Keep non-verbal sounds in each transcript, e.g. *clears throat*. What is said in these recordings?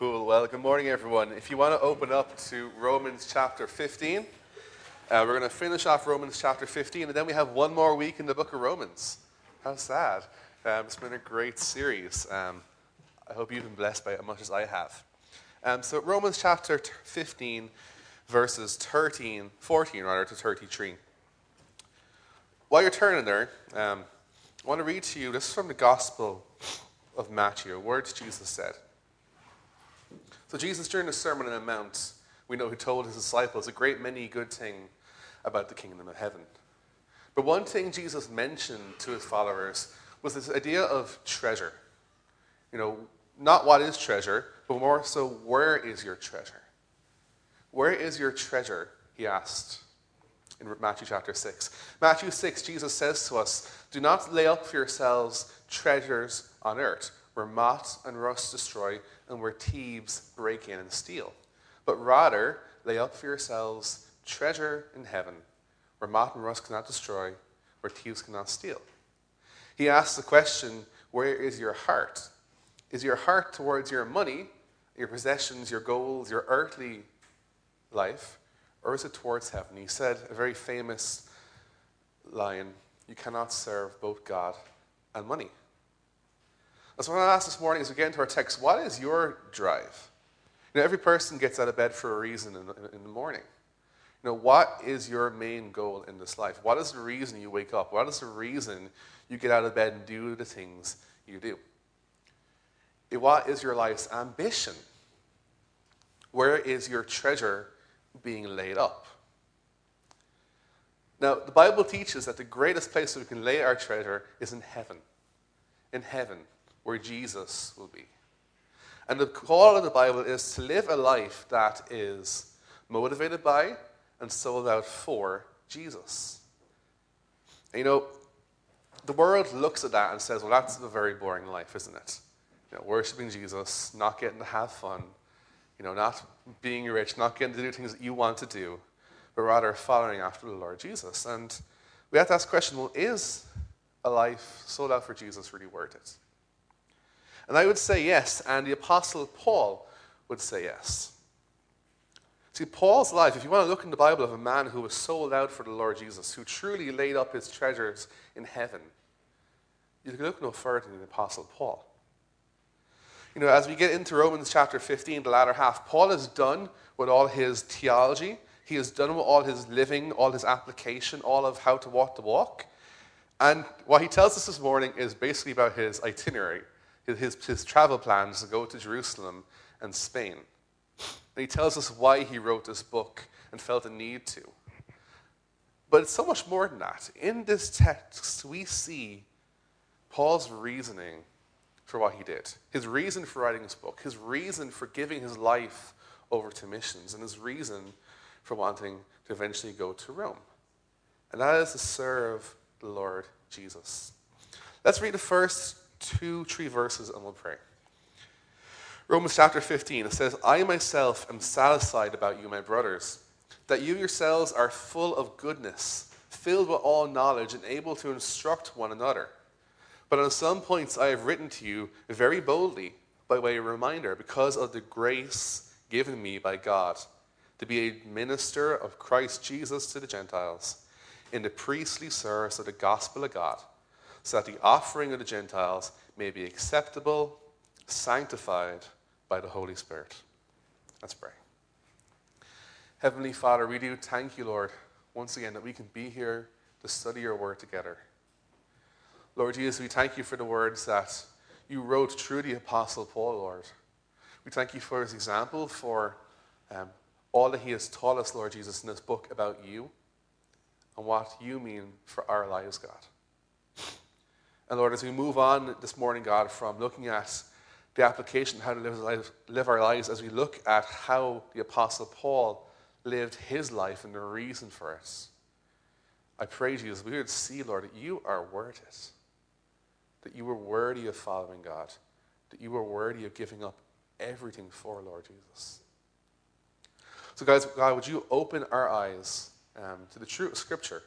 Cool. Well, good morning, everyone. If you want to open up to Romans chapter 15, uh, we're going to finish off Romans chapter 15, and then we have one more week in the book of Romans. How sad. Um, it's been a great series. Um, I hope you've been blessed by it as much as I have. Um, so, Romans chapter 15, verses 13, 14 rather, to 33. While you're turning there, um, I want to read to you this is from the Gospel of Matthew, words Jesus said. So, Jesus, during the Sermon on the Mount, we know he told his disciples a great many good things about the kingdom of heaven. But one thing Jesus mentioned to his followers was this idea of treasure. You know, not what is treasure, but more so, where is your treasure? Where is your treasure? He asked in Matthew chapter 6. Matthew 6, Jesus says to us, Do not lay up for yourselves treasures on earth, where moth and rust destroy, and where thieves break in and steal. But rather, lay up for yourselves treasure in heaven, where moth and rust cannot destroy, where thieves cannot steal. He asks the question, Where is your heart? Is your heart towards your money, your possessions, your goals, your earthly life, or is it towards heaven? He said a very famous line You cannot serve both God and money. That's what I ask this morning as we get into our text what is your drive? You know, every person gets out of bed for a reason in the, in the morning. You know, what is your main goal in this life? What is the reason you wake up? What is the reason you get out of bed and do the things you do? What is your life's ambition? Where is your treasure being laid up? Now, the Bible teaches that the greatest place we can lay our treasure is in heaven. In heaven, where Jesus will be. And the call of the Bible is to live a life that is motivated by and sold out for Jesus. And you know, the world looks at that and says, well, that's a very boring life, isn't it? You know, worshiping Jesus, not getting to have fun, you know, not being rich, not getting to do things that you want to do, but rather following after the Lord Jesus. And we have to ask the question well, is a life sold out for Jesus really worth it? And I would say yes, and the Apostle Paul would say yes. See, Paul's life, if you want to look in the Bible of a man who was sold out for the Lord Jesus, who truly laid up his treasures in heaven, you can look no further than the Apostle Paul. You know, as we get into Romans chapter 15, the latter half, Paul is done with all his theology. He is done with all his living, all his application, all of how to walk the walk. And what he tells us this morning is basically about his itinerary, his, his travel plans to go to Jerusalem and Spain. And he tells us why he wrote this book and felt a need to. But it's so much more than that. In this text, we see Paul's reasoning for what he did, his reason for writing this book, his reason for giving his life over to missions, and his reason for wanting to eventually go to Rome. And that is to serve the Lord Jesus. Let's read the first two, three verses and we'll pray. Romans chapter 15, it says, I myself am satisfied about you, my brothers, that you yourselves are full of goodness, filled with all knowledge, and able to instruct one another. But on some points I have written to you very boldly by way of reminder, because of the grace given me by God to be a minister of Christ Jesus to the Gentiles in the priestly service of the gospel of God, so that the offering of the Gentiles may be acceptable, sanctified by the Holy Spirit. Let's pray. Heavenly Father, we do thank you, Lord, once again that we can be here to study your word together. Lord Jesus, we thank you for the words that you wrote through the Apostle Paul, Lord. We thank you for his example, for um, all that he has taught us, Lord Jesus, in this book about you and what you mean for our lives, God. And Lord, as we move on this morning, God, from looking at the application how to live, live our lives, as we look at how the Apostle Paul lived his life and the reason for it, I pray, Jesus, we would see, Lord, that you are worth it that you were worthy of following God, that you were worthy of giving up everything for Lord Jesus. So, guys, God, would you open our eyes um, to the truth of Scripture?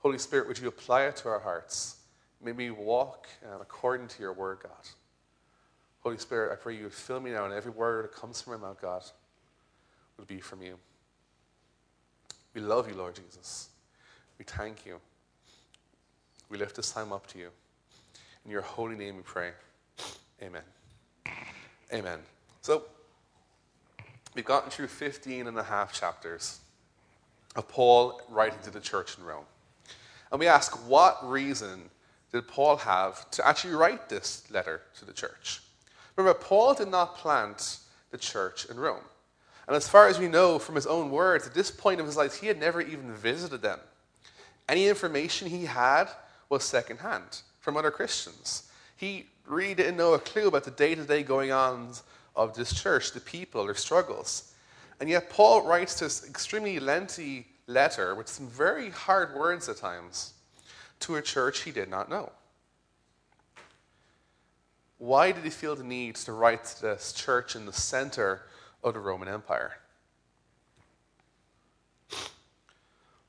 Holy Spirit, would you apply it to our hearts? May we walk um, according to your word, God. Holy Spirit, I pray you would fill me now, and every word that comes from my mouth, God, would be from you. We love you, Lord Jesus. We thank you. We lift this time up to you. In your holy name we pray. Amen. Amen. So, we've gotten through 15 and a half chapters of Paul writing to the church in Rome. And we ask, what reason did Paul have to actually write this letter to the church? Remember, Paul did not plant the church in Rome. And as far as we know from his own words, at this point of his life, he had never even visited them. Any information he had was secondhand from other Christians. He really didn't know a clue about the day to day going ons of this church, the people, their struggles. And yet, Paul writes this extremely lengthy letter with some very hard words at times to a church he did not know. Why did he feel the need to write to this church in the center of the Roman Empire?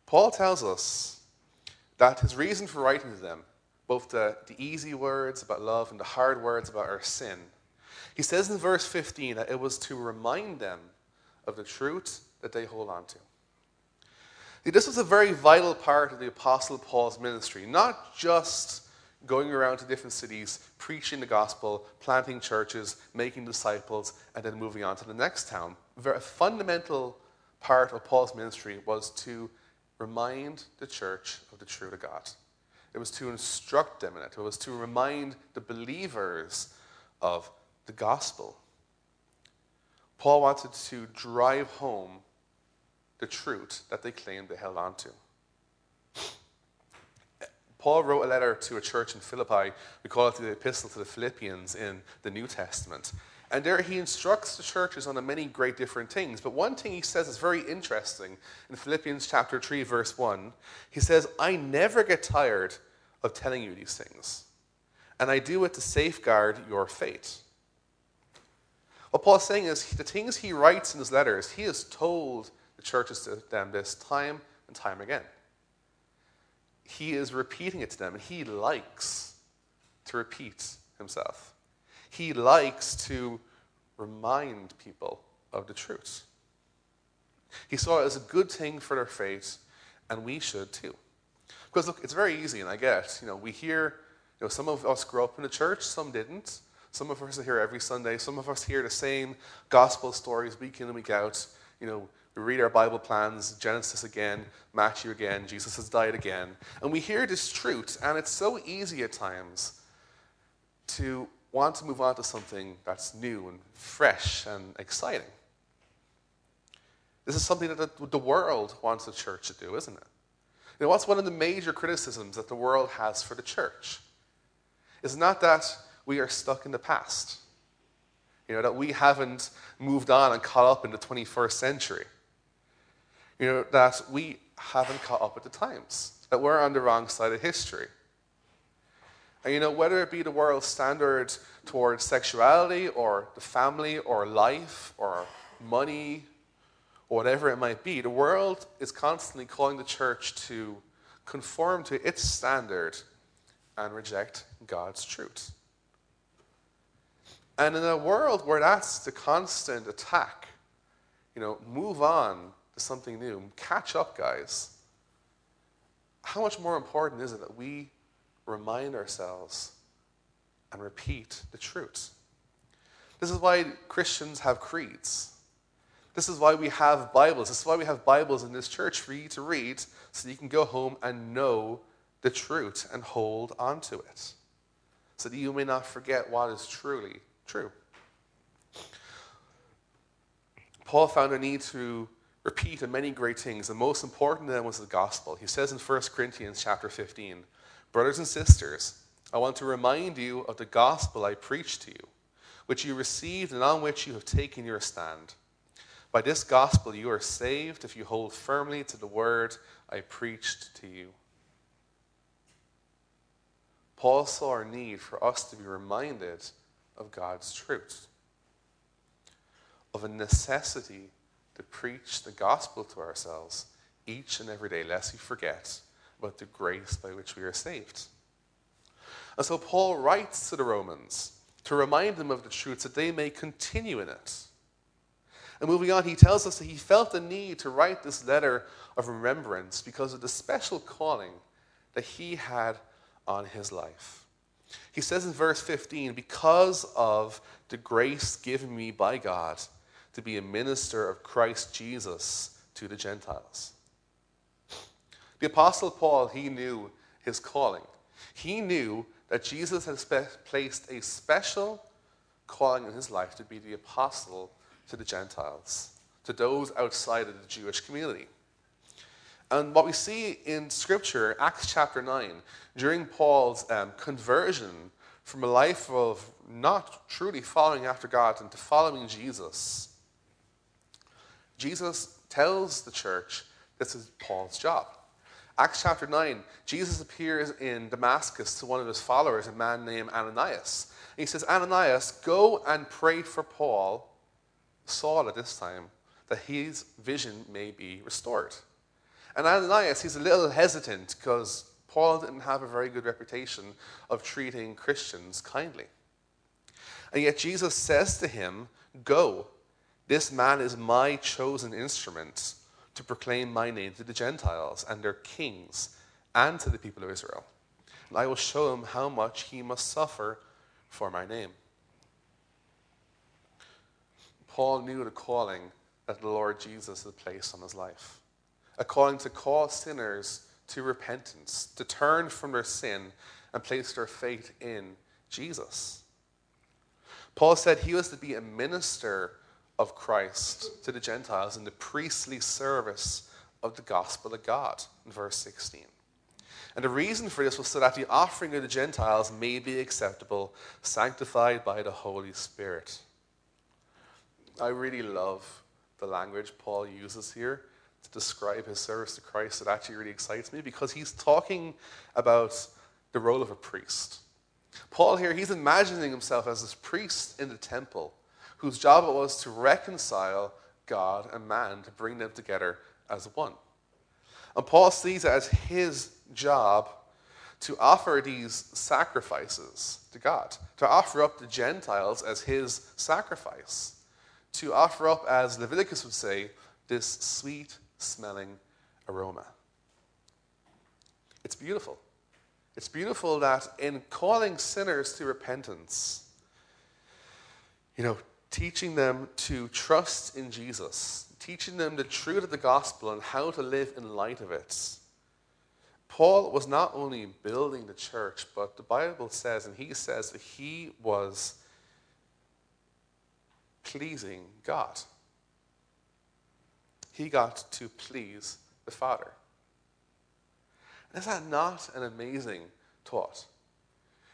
Paul tells us that his reason for writing to them, both the, the easy words about love and the hard words about our sin, he says in verse 15 that it was to remind them of the truth that they hold on to. See, this was a very vital part of the Apostle Paul's ministry, not just going around to different cities, preaching the gospel, planting churches, making disciples, and then moving on to the next town. A fundamental part of Paul's ministry was to remind the church of the truth of God. It was to instruct them in it. It was to remind the believers of the gospel. Paul wanted to drive home the truth that they claimed they held on to. Paul wrote a letter to a church in Philippi. We call it the Epistle to the Philippians in the New Testament. And there he instructs the churches on many great different things. But one thing he says is very interesting in Philippians chapter 3, verse 1. He says, I never get tired of telling you these things, and I do it to safeguard your faith. What Paul's saying is the things he writes in his letters, he has told the churches to them this time and time again. He is repeating it to them, and he likes to repeat himself. He likes to remind people of the truth. He saw it as a good thing for their faith, and we should too. Because look, it's very easy, and I get, you know, we hear, you know, some of us grew up in the church, some didn't. Some of us are here every Sunday. Some of us hear the same gospel stories week in and week out. You know, we read our Bible plans, Genesis again, Matthew again, Jesus has died again. And we hear this truth, and it's so easy at times to want to move on to something that's new and fresh and exciting. This is something that the world wants the church to do, isn't it? You know, what's one of the major criticisms that the world has for the church? It's not that we are stuck in the past. You know, that we haven't moved on and caught up in the 21st century. You know, that we haven't caught up with the times, that we're on the wrong side of history. And you know, whether it be the world's standard towards sexuality or the family or life or money or whatever it might be, the world is constantly calling the church to conform to its standard and reject God's truth. And in a world where that's the constant attack, you know, move on something new, catch up, guys. How much more important is it that we remind ourselves and repeat the truth? This is why Christians have creeds. This is why we have Bibles. This is why we have Bibles in this church for you to read so you can go home and know the truth and hold on to it so that you may not forget what is truly true. Paul found a need to repeat many great things. The most important of them was the gospel. He says in 1 Corinthians chapter 15, Brothers and sisters, I want to remind you of the gospel I preached to you, which you received and on which you have taken your stand. By this gospel you are saved if you hold firmly to the word I preached to you. Paul saw our need for us to be reminded of God's truth, of a necessity to preach the gospel to ourselves each and every day, lest we forget about the grace by which we are saved. And so Paul writes to the Romans to remind them of the truth that they may continue in it. And moving on, he tells us that he felt the need to write this letter of remembrance because of the special calling that he had on his life. He says in verse 15, Because of the grace given me by God to be a minister of Christ Jesus to the Gentiles. The Apostle Paul, he knew his calling. He knew that Jesus had spe- placed a special calling in his life to be the apostle to the Gentiles, to those outside of the Jewish community. And what we see in Scripture, Acts chapter 9, during Paul's um, conversion from a life of not truly following after God into following Jesus, Jesus tells the church this is Paul's job. Acts chapter 9, Jesus appears in Damascus to one of his followers, a man named Ananias. And he says, Ananias, go and pray for Paul, Saul at this time, that his vision may be restored. And Ananias, he's a little hesitant because Paul didn't have a very good reputation of treating Christians kindly. And yet Jesus says to him, Go, this man is my chosen instrument to proclaim my name to the Gentiles and their kings and to the people of Israel. And I will show him how much he must suffer for my name. Paul knew the calling that the Lord Jesus had placed on his life a calling to call sinners to repentance, to turn from their sin and place their faith in Jesus. Paul said he was to be a minister of Christ to the Gentiles in the priestly service of the gospel of God, in verse 16. And the reason for this was so that the offering of the Gentiles may be acceptable, sanctified by the Holy Spirit. I really love the language Paul uses here to describe his service to Christ. It actually really excites me because he's talking about the role of a priest. Paul here, he's imagining himself as this priest in the temple whose job it was to reconcile God and man, to bring them together as one. And Paul sees it as his job to offer these sacrifices to God, to offer up the Gentiles as his sacrifice, to offer up, as Leviticus would say, this sweet smelling aroma. It's beautiful. It's beautiful that in calling sinners to repentance, you know, teaching them to trust in Jesus, teaching them the truth of the gospel and how to live in light of it. Paul was not only building the church, but the Bible says, and he says that he was pleasing God. He got to please the Father. Is that not an amazing thought?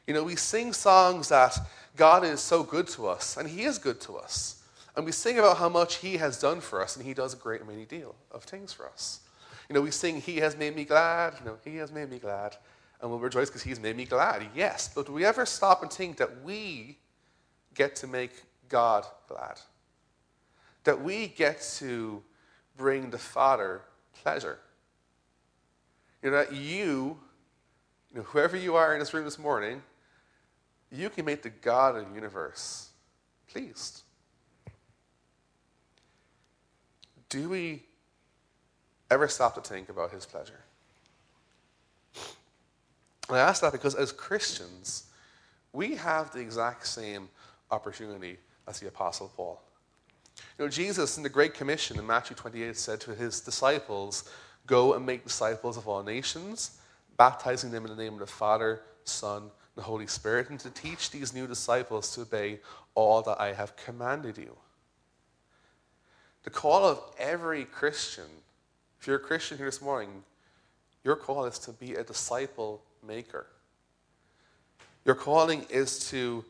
You know, we sing songs that God is so good to us, and He is good to us. And we sing about how much He has done for us, and He does a great many deal of things for us. You know, we sing, He has made me glad. You know, He has made me glad. And we'll rejoice because He's made me glad. Yes, but do we ever stop and think that we get to make God glad? That we get to bring the Father pleasure? You know, that you, you know, whoever you are in this room this morning, you can make the God of the universe pleased. Do we ever stop to think about his pleasure? I ask that because as Christians, we have the exact same opportunity as the Apostle Paul. You know, Jesus in the Great Commission in Matthew 28 said to his disciples, Go and make disciples of all nations, baptizing them in the name of the Father, Son, the Holy Spirit and to teach these new disciples to obey all that I have commanded you. The call of every Christian, if you're a Christian here this morning, your call is to be a disciple maker. Your calling is to,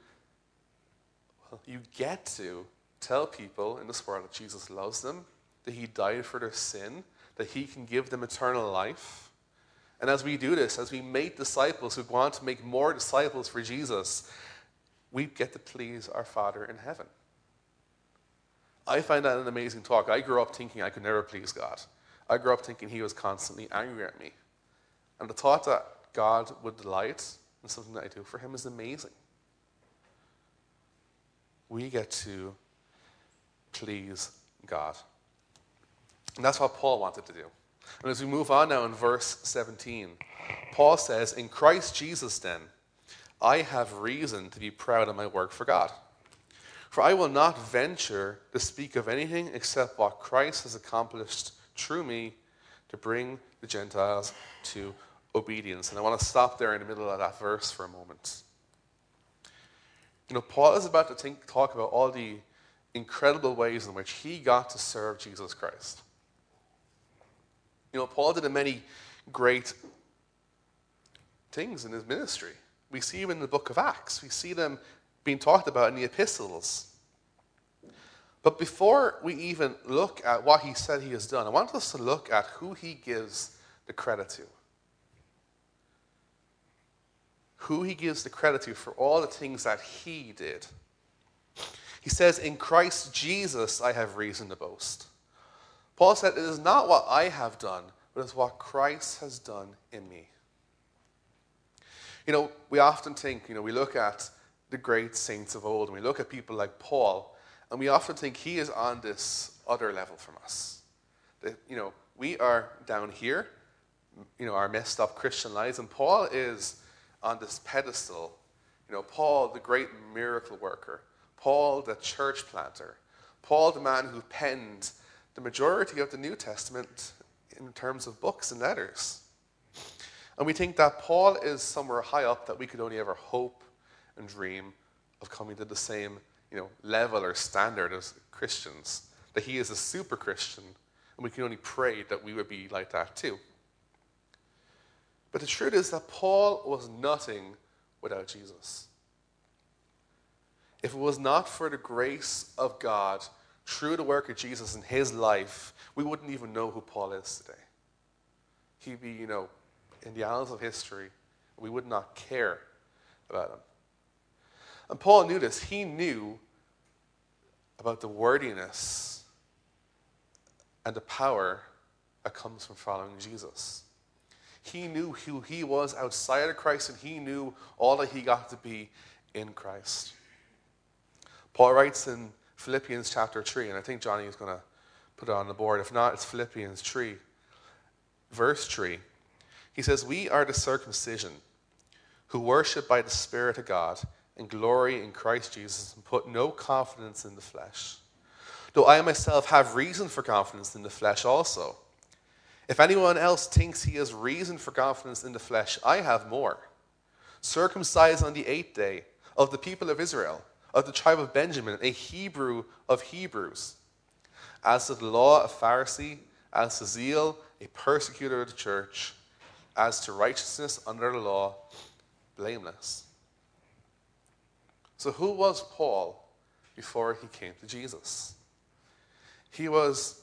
well, you get to tell people in this world that Jesus loves them, that He died for their sin, that He can give them eternal life and as we do this, as we make disciples who want to make more disciples for Jesus, we get to please our Father in heaven. I find that an amazing talk. I grew up thinking I could never please God. I grew up thinking He was constantly angry at me. And the thought that God would delight in something that I do for Him is amazing. we get to please God. And that's what Paul wanted to do. And as we move on now in verse 17, Paul says, In Christ Jesus, then, I have reason to be proud of my work for God. For I will not venture to speak of anything except what Christ has accomplished through me to bring the Gentiles to obedience. And I want to stop there in the middle of that verse for a moment. You know, Paul is about to think, talk about all the incredible ways in which he got to serve Jesus Christ. You know, Paul did many great things in his ministry. We see them in the book of Acts, we see them being talked about in the epistles. But before we even look at what he said he has done, I want us to look at who he gives the credit to. Who he gives the credit to for all the things that he did. He says, In Christ Jesus I have reason to boast. Paul said, It is not what I have done, but it's what Christ has done in me. You know, we often think, you know, we look at the great saints of old and we look at people like Paul, and we often think he is on this other level from us. That, you know, we are down here, you know, our messed up Christian lives, and Paul is on this pedestal. You know, Paul, the great miracle worker. Paul, the church planter, Paul, the man who penned the majority of the New Testament in terms of books and letters. And we think that Paul is somewhere high up that we could only ever hope and dream of coming to the same you know, level or standard as Christians, that he is a super Christian, and we can only pray that we would be like that too. But the truth is that Paul was nothing without Jesus. If it was not for the grace of God through the work of Jesus in his life, we wouldn't even know who Paul is today. He'd be, you know, in the annals of history. We would not care about him. And Paul knew this. He knew about the wordiness and the power that comes from following Jesus. He knew who he was outside of Christ, and he knew all that he got to be in Christ. Paul writes in Philippians chapter 3, and I think Johnny is going to put it on the board. If not, it's Philippians 3, verse 3. He says, We are the circumcision who worship by the Spirit of God and glory in Christ Jesus and put no confidence in the flesh. Though I myself have reason for confidence in the flesh also. If anyone else thinks he has reason for confidence in the flesh, I have more. Circumcised on the eighth day of the people of Israel of the tribe of Benjamin, a Hebrew of Hebrews. As to the law, a Pharisee, as to zeal, a persecutor of the church, as to righteousness under the law, blameless. So, who was Paul before he came to Jesus? He was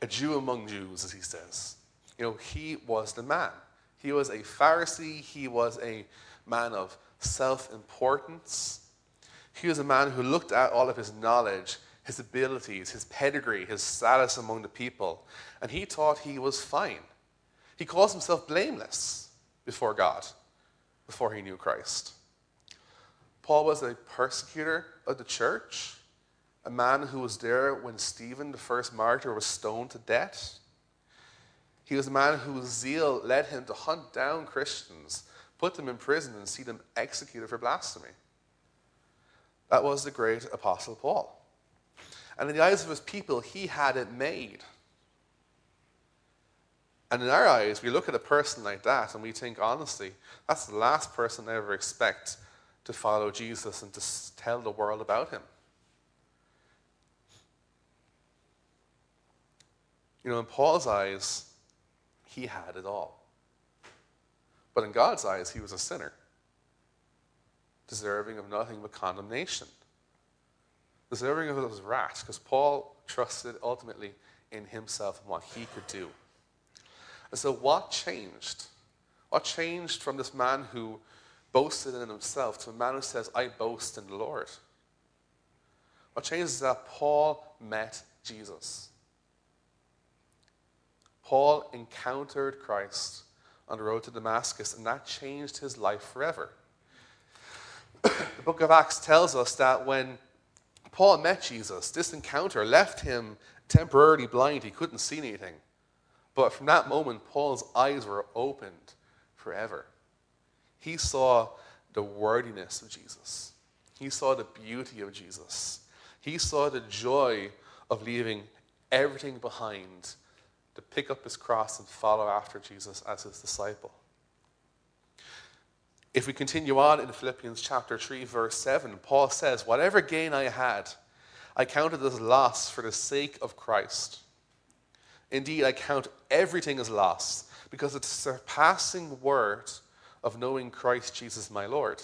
a Jew among Jews, as he says. You know, he was the man. He was a Pharisee, he was a man of self importance. He was a man who looked at all of his knowledge, his abilities, his pedigree, his status among the people, and he thought he was fine. He calls himself blameless before God, before he knew Christ. Paul was a persecutor of the church, a man who was there when Stephen, the first martyr, was stoned to death. He was a man whose zeal led him to hunt down Christians, put them in prison, and see them executed for blasphemy. That was the great Apostle Paul. And in the eyes of his people, he had it made. And in our eyes, we look at a person like that and we think, honestly, that's the last person I ever expect to follow Jesus and to tell the world about him. You know, in Paul's eyes, he had it all. But in God's eyes, he was a sinner deserving of nothing but condemnation, deserving of his wrath, because Paul trusted ultimately in himself and what he could do. And so, what changed? What changed from this man who boasted in himself to a man who says, I boast in the Lord? What changed is that Paul met Jesus. Paul encountered Christ on the road to Damascus, and that changed his life forever. *coughs* the book of Acts tells us that when Paul met Jesus, this encounter left him temporarily blind. He couldn't see anything. But from that moment, Paul's eyes were opened forever. He saw the worthiness of Jesus, he saw the beauty of Jesus, he saw the joy of leaving everything behind to pick up his cross and follow after Jesus as his disciple. If we continue on in Philippians chapter 3, verse 7, Paul says, Whatever gain I had, I counted as loss for the sake of Christ. Indeed, I count everything as loss because it's the surpassing worth of knowing Christ Jesus my Lord.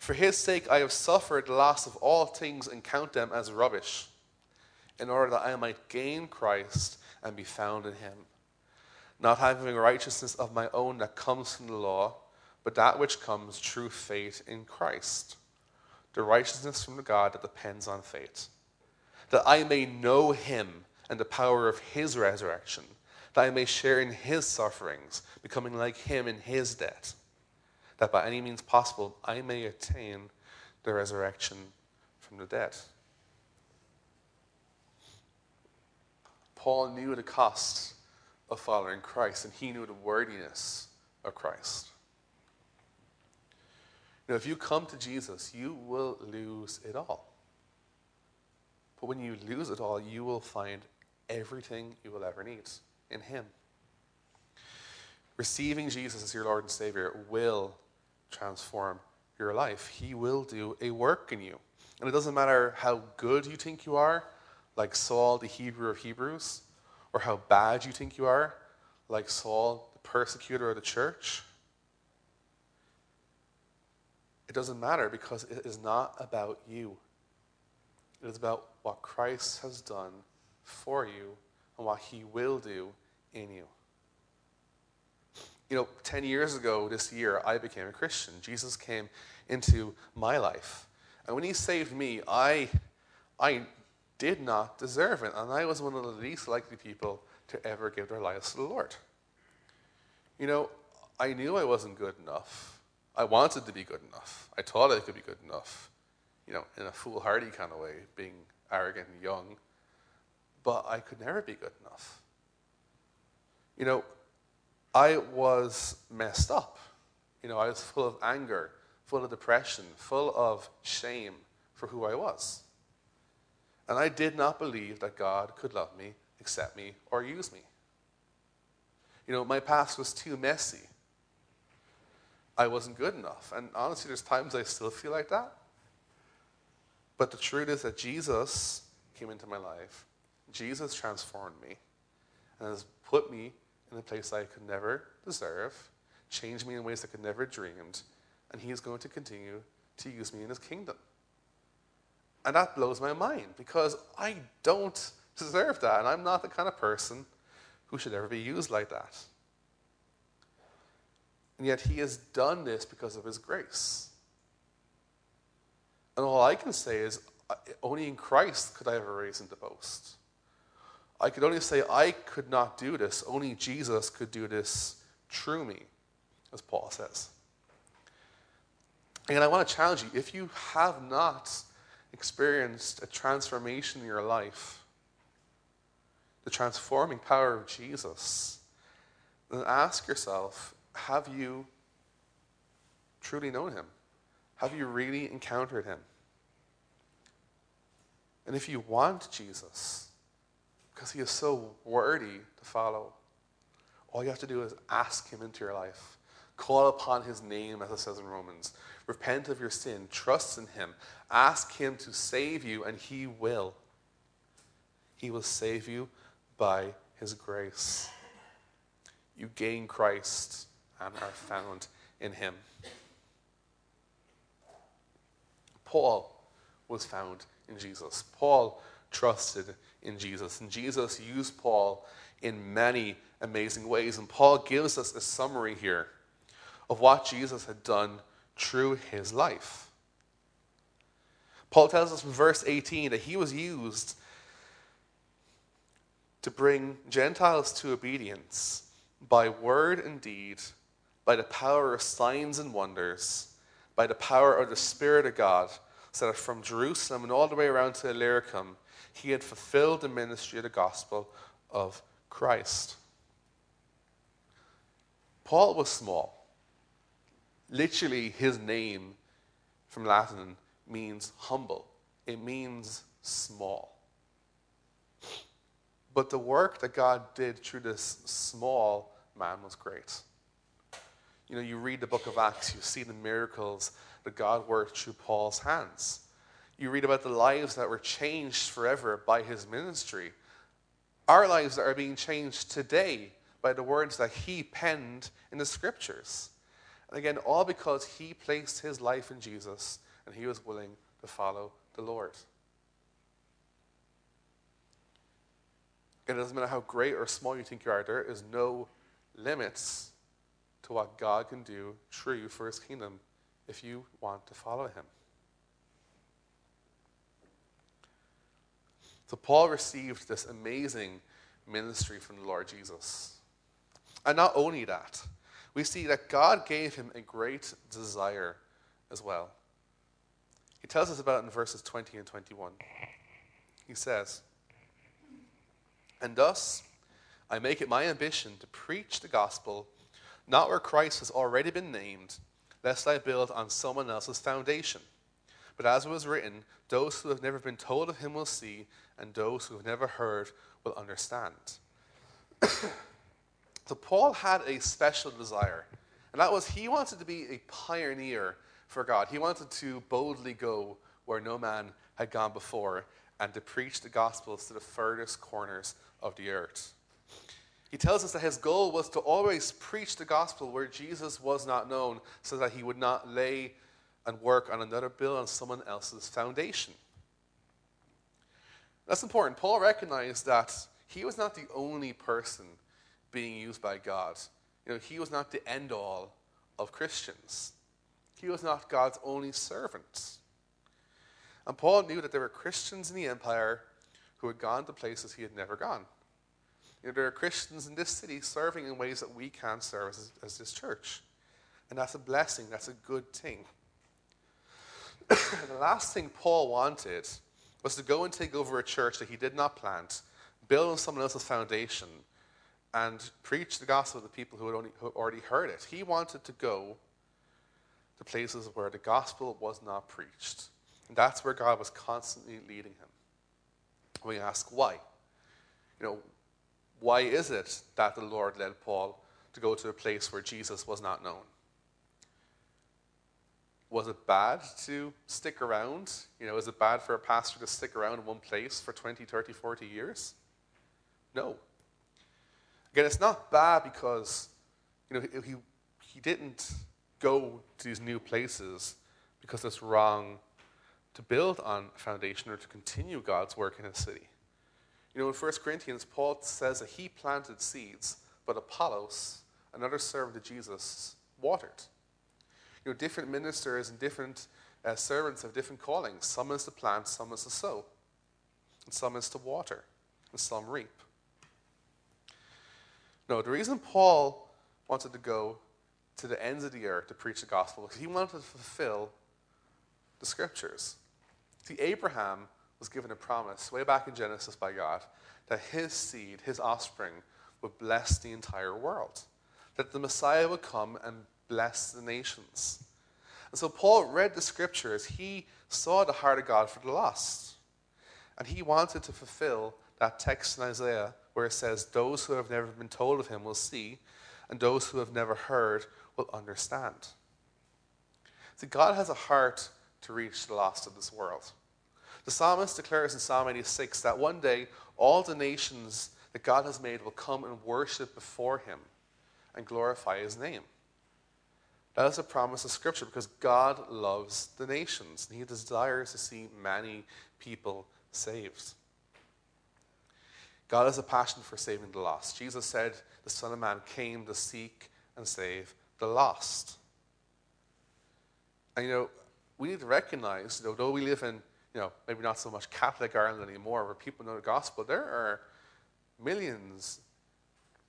For his sake, I have suffered loss of all things and count them as rubbish, in order that I might gain Christ and be found in him, not having righteousness of my own that comes from the law but that which comes through faith in Christ, the righteousness from God that depends on faith, that I may know him and the power of his resurrection, that I may share in his sufferings, becoming like him in his death, that by any means possible I may attain the resurrection from the dead. Paul knew the cost of following Christ, and he knew the worthiness of Christ. Now, if you come to Jesus, you will lose it all. But when you lose it all, you will find everything you will ever need in Him. Receiving Jesus as your Lord and Savior will transform your life. He will do a work in you. And it doesn't matter how good you think you are, like Saul, the Hebrew of Hebrews, or how bad you think you are, like Saul, the persecutor of the church. It doesn't matter because it is not about you. It is about what Christ has done for you and what he will do in you. You know, 10 years ago this year, I became a Christian. Jesus came into my life. And when he saved me, I, I did not deserve it. And I was one of the least likely people to ever give their lives to the Lord. You know, I knew I wasn't good enough. I wanted to be good enough. I thought I could be good enough, you know, in a foolhardy kind of way, being arrogant and young. But I could never be good enough. You know, I was messed up. You know, I was full of anger, full of depression, full of shame for who I was. And I did not believe that God could love me, accept me, or use me. You know, my past was too messy I wasn't good enough. And honestly, there's times I still feel like that. But the truth is that Jesus came into my life. Jesus transformed me and has put me in a place I could never deserve, changed me in ways I could never dreamed, and he is going to continue to use me in his kingdom. And that blows my mind because I don't deserve that, and I'm not the kind of person who should ever be used like that. And yet he has done this because of his grace. And all I can say is, uh, only in Christ could I have a reason to boast. I could only say, I could not do this. Only Jesus could do this through me, as Paul says. And I want to challenge you if you have not experienced a transformation in your life, the transforming power of Jesus, then ask yourself have you truly known him? Have you really encountered him? And if you want Jesus, because he is so worthy to follow, all you have to do is ask him into your life. Call upon his name, as it says in Romans. Repent of your sin. Trust in him. Ask him to save you, and he will. He will save you by his grace. You gain Christ and are found in him. Paul was found in Jesus. Paul trusted in Jesus. And Jesus used Paul in many amazing ways. And Paul gives us a summary here of what Jesus had done through his life. Paul tells us in verse 18 that he was used to bring Gentiles to obedience by word and deed by the power of signs and wonders, by the power of the Spirit of God, so that from Jerusalem and all the way around to Illyricum, he had fulfilled the ministry of the gospel of Christ. Paul was small. Literally, his name from Latin means humble, it means small. But the work that God did through this small man was great. You know, you read the book of Acts, you see the miracles that God worked through Paul's hands. You read about the lives that were changed forever by his ministry. Our lives are being changed today by the words that he penned in the scriptures. And again, all because he placed his life in Jesus and he was willing to follow the Lord. It doesn't matter how great or small you think you are, there is no limits to what God can do you for his kingdom if you want to follow him. So Paul received this amazing ministry from the Lord Jesus. And not only that, we see that God gave him a great desire as well. He tells us about it in verses 20 and 21. He says, And thus I make it my ambition to preach the gospel not where Christ has already been named, lest I build on someone else's foundation. But as it was written, those who have never been told of him will see, and those who have never heard will understand. *coughs* so Paul had a special desire, and that was he wanted to be a pioneer for God. He wanted to boldly go where no man had gone before and to preach the gospels to the furthest corners of the earth. He tells us that his goal was to always preach the gospel where Jesus was not known so that he would not lay and work on another bill on someone else's foundation. That's important. Paul recognized that he was not the only person being used by God. You know, he was not the end all of Christians. He was not God's only servant. And Paul knew that there were Christians in the empire who had gone to places he had never gone. You know, there are Christians in this city serving in ways that we can't serve as, as this church. And that's a blessing, that's a good thing. *coughs* the last thing Paul wanted was to go and take over a church that he did not plant, build on someone else's foundation, and preach the gospel to people who had, only, who already heard it. He wanted to go to places where the gospel was not preached. And that's where God was constantly leading him. We ask why. You know, why is it that the Lord led Paul to go to a place where Jesus was not known? Was it bad to stick around? You know, is it bad for a pastor to stick around in one place for 20, 30, 40 years? No. Again, it's not bad because, you know, he, he didn't go to these new places because it's wrong to build on a foundation or to continue God's work in a city. You know, in 1 Corinthians, Paul says that he planted seeds, but Apollos, another servant of Jesus, watered. You know, different ministers and different uh, servants have different callings. Some is to plant, some is to sow, and some is to water, and some reap. No, the reason Paul wanted to go to the ends of the earth to preach the gospel was he wanted to fulfill the scriptures. See, Abraham was given a promise way back in Genesis by God that his seed, his offspring, would bless the entire world, that the Messiah would come and bless the nations. And so Paul read the scriptures. He saw the heart of God for the lost. And he wanted to fulfill that text in Isaiah where it says, Those who have never been told of him will see, and those who have never heard will understand. See, God has a heart to reach the lost of this world. The psalmist declares in Psalm 86 that one day all the nations that God has made will come and worship before him and glorify his name. That is a promise of Scripture because God loves the nations and he desires to see many people saved. God has a passion for saving the lost. Jesus said, The Son of Man came to seek and save the lost. And you know, we need to recognize, you know, though we live in you know, maybe not so much Catholic Ireland anymore, where people know the gospel, there are millions,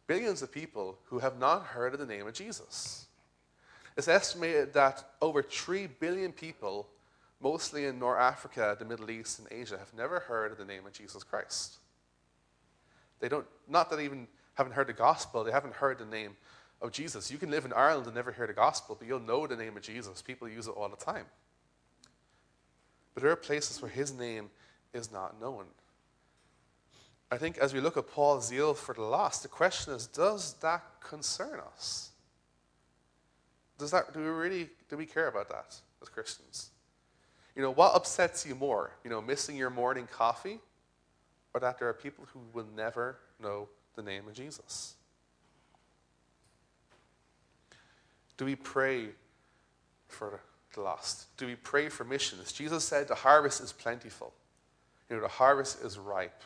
billions of people who have not heard of the name of Jesus. It's estimated that over 3 billion people, mostly in North Africa, the Middle East, and Asia, have never heard of the name of Jesus Christ. They don't, not that even haven't heard the gospel, they haven't heard the name of Jesus. You can live in Ireland and never hear the gospel, but you'll know the name of Jesus. People use it all the time. But there are places where his name is not known. I think as we look at Paul's zeal for the lost, the question is does that concern us? Does that, do we really do we care about that as Christians? You know, what upsets you more? You know, missing your morning coffee or that there are people who will never know the name of Jesus? Do we pray for the lost? Do we pray for missions? Jesus said the harvest is plentiful. You know, the harvest is ripe,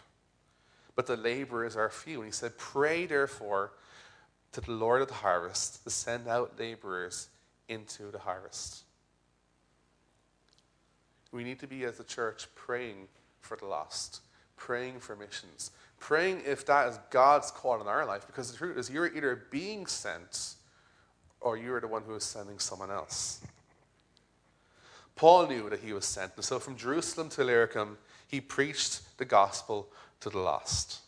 but the laborers are few. And he said, Pray therefore to the Lord of the harvest to send out laborers into the harvest. We need to be, as a church, praying for the lost, praying for missions, praying if that is God's call in our life, because the truth is, you're either being sent or you're the one who is sending someone else. Paul knew that he was sent, and so from Jerusalem to Illyricum, he preached the gospel to the lost.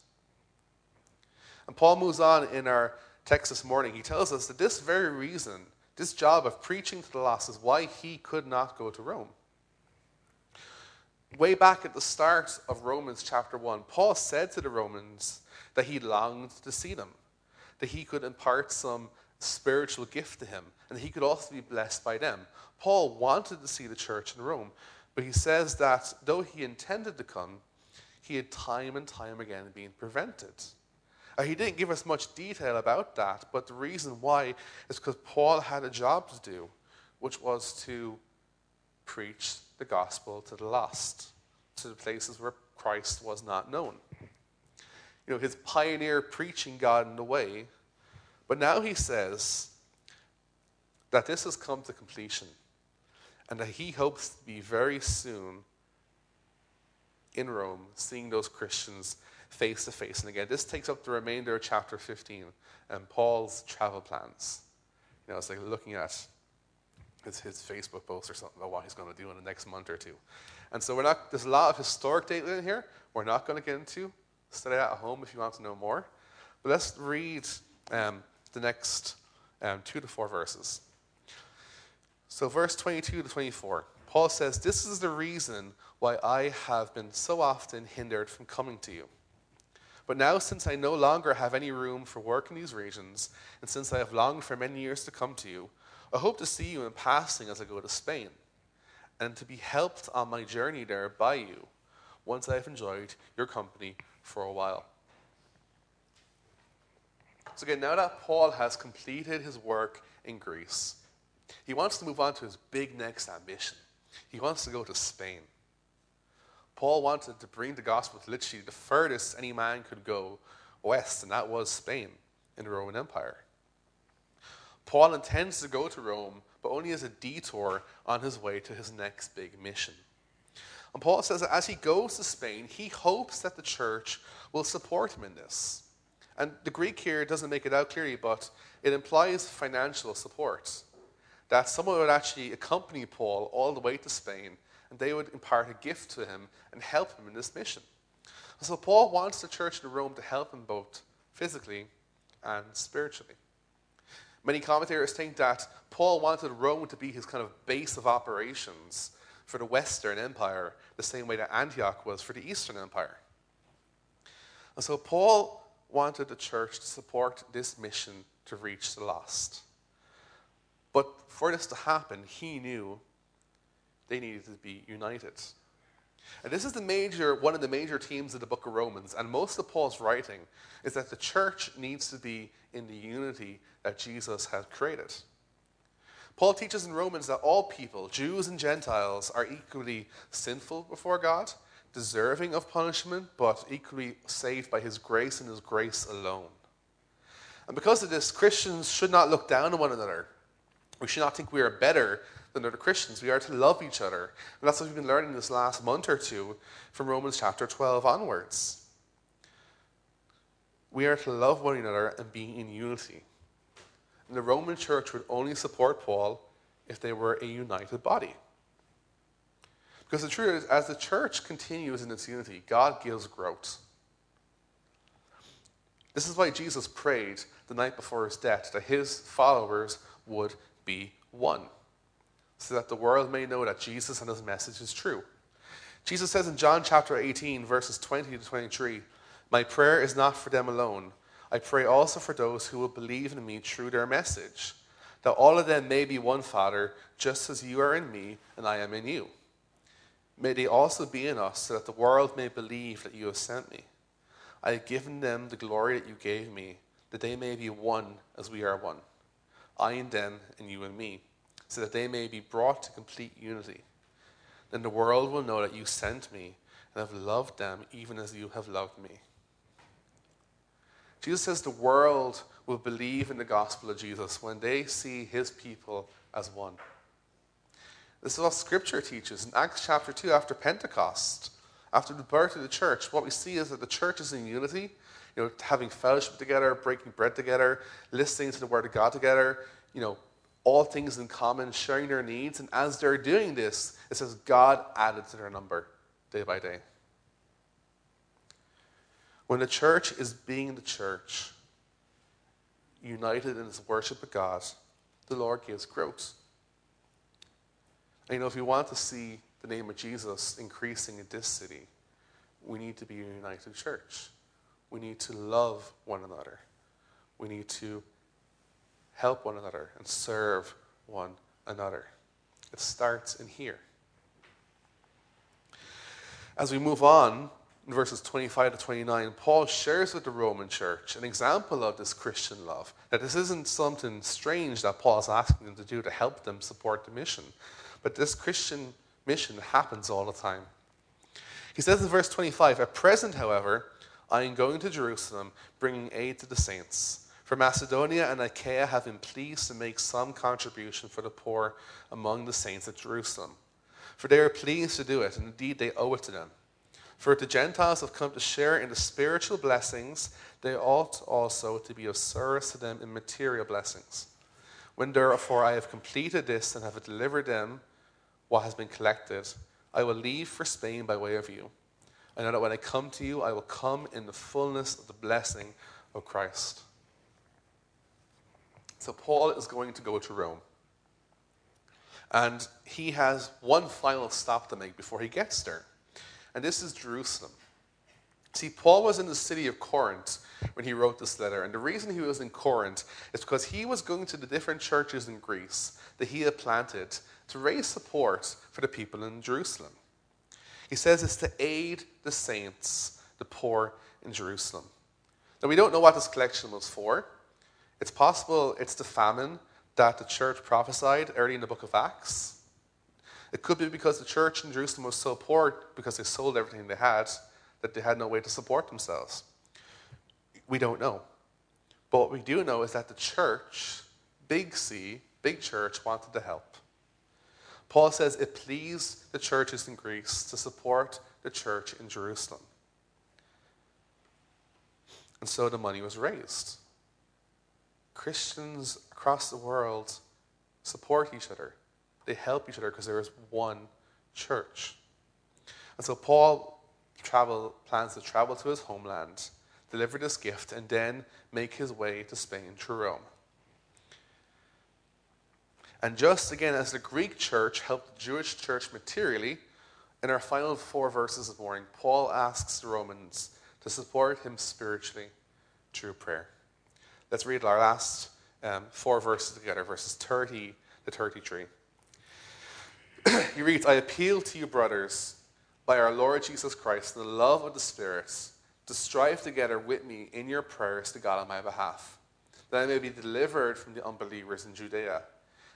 And Paul moves on in our text this morning. He tells us that this very reason, this job of preaching to the lost, is why he could not go to Rome. Way back at the start of Romans chapter 1, Paul said to the Romans that he longed to see them, that he could impart some spiritual gift to him, and he could also be blessed by them. Paul wanted to see the church in Rome, but he says that though he intended to come, he had time and time again been prevented. Uh, he didn't give us much detail about that, but the reason why is because Paul had a job to do, which was to preach the gospel to the lost, to the places where Christ was not known. You know, his pioneer preaching got in the way but now he says that this has come to completion and that he hopes to be very soon in Rome, seeing those Christians face to face. And again, this takes up the remainder of chapter 15 and Paul's travel plans. You know, it's like looking at his, his Facebook post or something about what he's going to do in the next month or two. And so we're not, there's a lot of historic data in here we're not going to get into. Study that at home if you want to know more. But let's read um, the next um, two to four verses. So, verse 22 to 24, Paul says, This is the reason why I have been so often hindered from coming to you. But now, since I no longer have any room for work in these regions, and since I have longed for many years to come to you, I hope to see you in passing as I go to Spain, and to be helped on my journey there by you, once I have enjoyed your company for a while. So, again, now that Paul has completed his work in Greece, he wants to move on to his big next uh, ambition. He wants to go to Spain. Paul wanted to bring the gospel to literally the furthest any man could go west, and that was Spain in the Roman Empire. Paul intends to go to Rome, but only as a detour on his way to his next big mission. And Paul says that as he goes to Spain, he hopes that the church will support him in this. And the Greek here doesn't make it out clearly, but it implies financial support. That someone would actually accompany Paul all the way to Spain, and they would impart a gift to him and help him in this mission. So Paul wants the church in Rome to help him both physically and spiritually. Many commentators think that Paul wanted Rome to be his kind of base of operations for the Western Empire, the same way that Antioch was for the Eastern Empire. And so Paul wanted the church to support this mission to reach the lost. But for this to happen, he knew they needed to be united. And this is the major, one of the major themes of the book of Romans, and most of Paul's writing is that the church needs to be in the unity that Jesus has created. Paul teaches in Romans that all people, Jews and Gentiles, are equally sinful before God, deserving of punishment, but equally saved by his grace and his grace alone. And because of this, Christians should not look down on one another. We should not think we are better than other Christians. We are to love each other. And that's what we've been learning this last month or two from Romans chapter 12 onwards. We are to love one another and be in unity. And the Roman church would only support Paul if they were a united body. Because the truth is, as the church continues in its unity, God gives growth. This is why Jesus prayed the night before his death that his followers would be one, so that the world may know that Jesus and his message is true. Jesus says in John chapter 18, verses 20 to 23, My prayer is not for them alone. I pray also for those who will believe in me through their message, that all of them may be one, Father, just as you are in me and I am in you. May they also be in us, so that the world may believe that you have sent me. I have given them the glory that you gave me, that they may be one as we are one. I and them, and you and me, so that they may be brought to complete unity. Then the world will know that you sent me and have loved them even as you have loved me. Jesus says the world will believe in the gospel of Jesus when they see his people as one. This is what Scripture teaches in Acts chapter 2 after Pentecost. After the birth of the church, what we see is that the church is in unity, you know, having fellowship together, breaking bread together, listening to the word of God together, you know, all things in common, sharing their needs. And as they're doing this, it says God added to their number day by day. When the church is being the church, united in its worship of God, the Lord gives growth. And you know, if we want to see the name of Jesus increasing in this city, we need to be a united church. We need to love one another. We need to help one another and serve one another. It starts in here. As we move on, in verses 25 to 29, Paul shares with the Roman church an example of this Christian love. That this isn't something strange that Paul's asking them to do to help them support the mission, but this Christian mission happens all the time. He says in verse 25 At present, however, I am going to Jerusalem, bringing aid to the saints. For Macedonia and Achaia have been pleased to make some contribution for the poor among the saints at Jerusalem. For they are pleased to do it, and indeed they owe it to them. For if the Gentiles have come to share in the spiritual blessings, they ought also to be of service to them in material blessings. When therefore I have completed this and have delivered them what has been collected, I will leave for Spain by way of you. I know that when I come to you, I will come in the fullness of the blessing of Christ. So Paul is going to go to Rome. And he has one final stop to make before he gets there. And this is Jerusalem. See, Paul was in the city of Corinth when he wrote this letter. And the reason he was in Corinth is because he was going to the different churches in Greece that he had planted to raise support for the people in Jerusalem. He says it's to aid the saints, the poor in Jerusalem. Now, we don't know what this collection was for. It's possible it's the famine that the church prophesied early in the book of Acts. It could be because the church in Jerusalem was so poor because they sold everything they had that they had no way to support themselves. We don't know. But what we do know is that the church, big C, big church, wanted to help. Paul says it pleased the churches in Greece to support the church in Jerusalem. And so the money was raised. Christians across the world support each other. They help each other because there is one church. And so Paul travel, plans to travel to his homeland, deliver this gift, and then make his way to Spain through Rome. And just again, as the Greek church helped the Jewish church materially, in our final four verses of morning, Paul asks the Romans to support him spiritually through prayer. Let's read our last um, four verses together, verses 30 to 33. *clears throat* he reads, I appeal to you, brothers, by our Lord Jesus Christ, and the love of the Spirit, to strive together with me in your prayers to God on my behalf, that I may be delivered from the unbelievers in Judea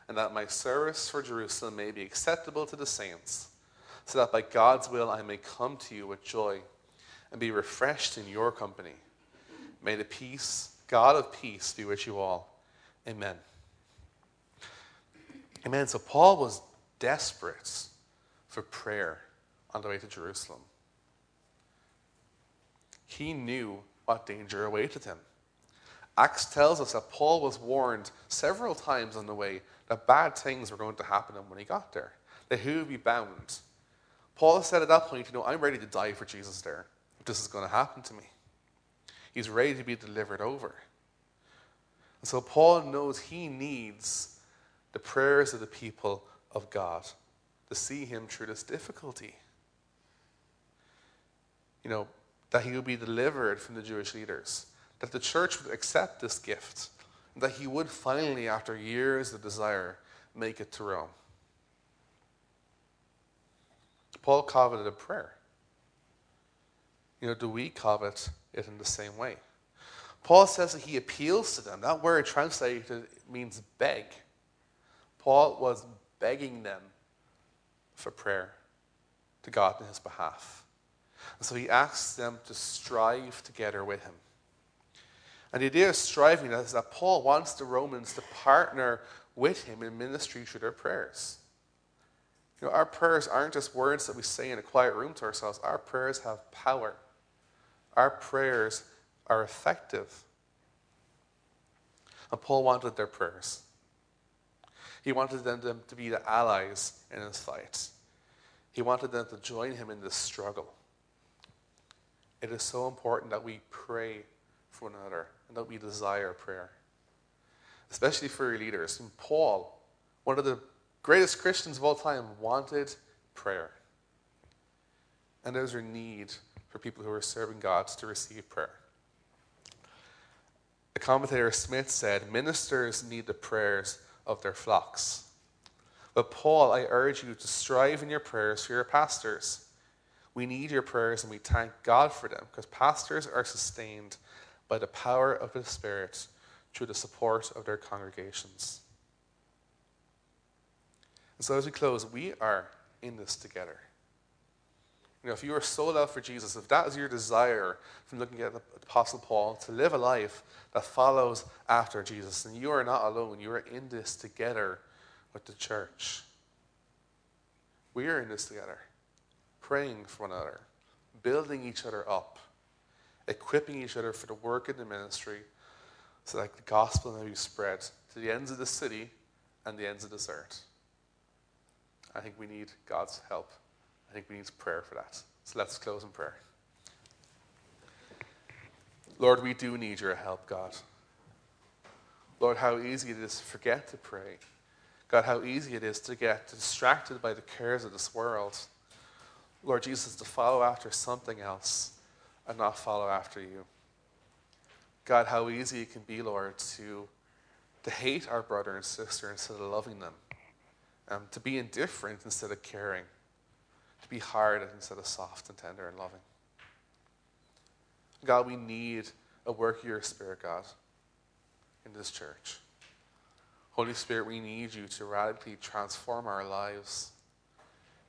and that my service for Jerusalem may be acceptable to the saints, so that by God's will I may come to you with joy and be refreshed in your company. May the peace, God of peace, be with you all. Amen. Amen. So Paul was desperate for prayer on the way to Jerusalem. He knew what danger awaited him. Acts tells us that Paul was warned several times on the way that bad things were going to happen to him when he got there, that he would be bound. Paul said at that point, you know, I'm ready to die for Jesus there, if this is going to happen to me. He's ready to be delivered over. And so Paul knows he needs the prayers of the people of God to see him through this difficulty. You know, that he would be delivered from the Jewish leaders, that the church would accept this gift, that he would finally, after years of desire, make it to Rome. Paul coveted a prayer. You know, do we covet it in the same way? Paul says that he appeals to them. That word translated means beg. Paul was begging them for prayer to God in his behalf. And so he asks them to strive together with him. And the idea of striving is that Paul wants the Romans to partner with him in ministry through their prayers. You know, our prayers aren't just words that we say in a quiet room to ourselves. Our prayers have power. Our prayers are effective. And Paul wanted their prayers. He wanted them to be the allies in his fight. He wanted them to join him in this struggle. It is so important that we pray for one another and that we desire prayer, especially for your leaders. And Paul, one of the greatest Christians of all time, wanted prayer. And there's a need for people who are serving God to receive prayer. The commentator Smith said, Ministers need the prayers of their flocks. But Paul, I urge you to strive in your prayers for your pastors. We need your prayers and we thank God for them because pastors are sustained by the power of the Spirit through the support of their congregations. And so, as we close, we are in this together. You know, if you are sold out for Jesus, if that is your desire from looking at the Apostle Paul, to live a life that follows after Jesus, then you are not alone. You are in this together with the church. We are in this together, praying for one another, building each other up, equipping each other for the work in the ministry so that the gospel may be spread to the ends of the city and the ends of the earth. I think we need God's help. I think we need prayer for that. So let's close in prayer. Lord, we do need your help, God. Lord, how easy it is to forget to pray. God, how easy it is to get distracted by the cares of this world. Lord Jesus, to follow after something else and not follow after you. God, how easy it can be, Lord, to, to hate our brother and sister instead of loving them, um, to be indifferent instead of caring, to be hard instead of soft and tender and loving. God, we need a work of your Spirit, God, in this church. Holy Spirit, we need you to radically transform our lives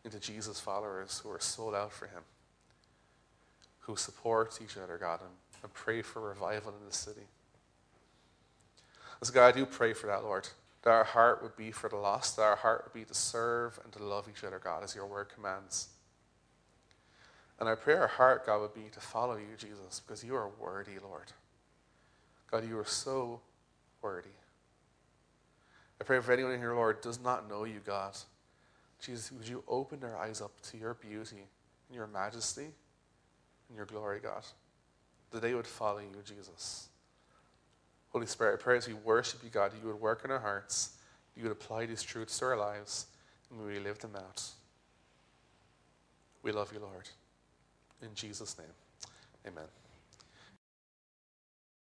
into Jesus followers who are sold out for him, who support each other, God, and, and pray for revival in the city. So, God, I do pray for that, Lord, that our heart would be for the lost, that our heart would be to serve and to love each other, God, as your word commands. And I pray our heart, God, would be to follow you, Jesus, because you are worthy, Lord. God, you are so worthy. I pray for anyone here, Lord, does not know you, God. Jesus, would you open their eyes up to your beauty and your majesty and your glory, God, that they would follow you, Jesus. Holy Spirit, I pray as we worship you, God, you would work in our hearts, you would apply these truths to our lives, and we would live them out. We love you, Lord. In Jesus' name, amen.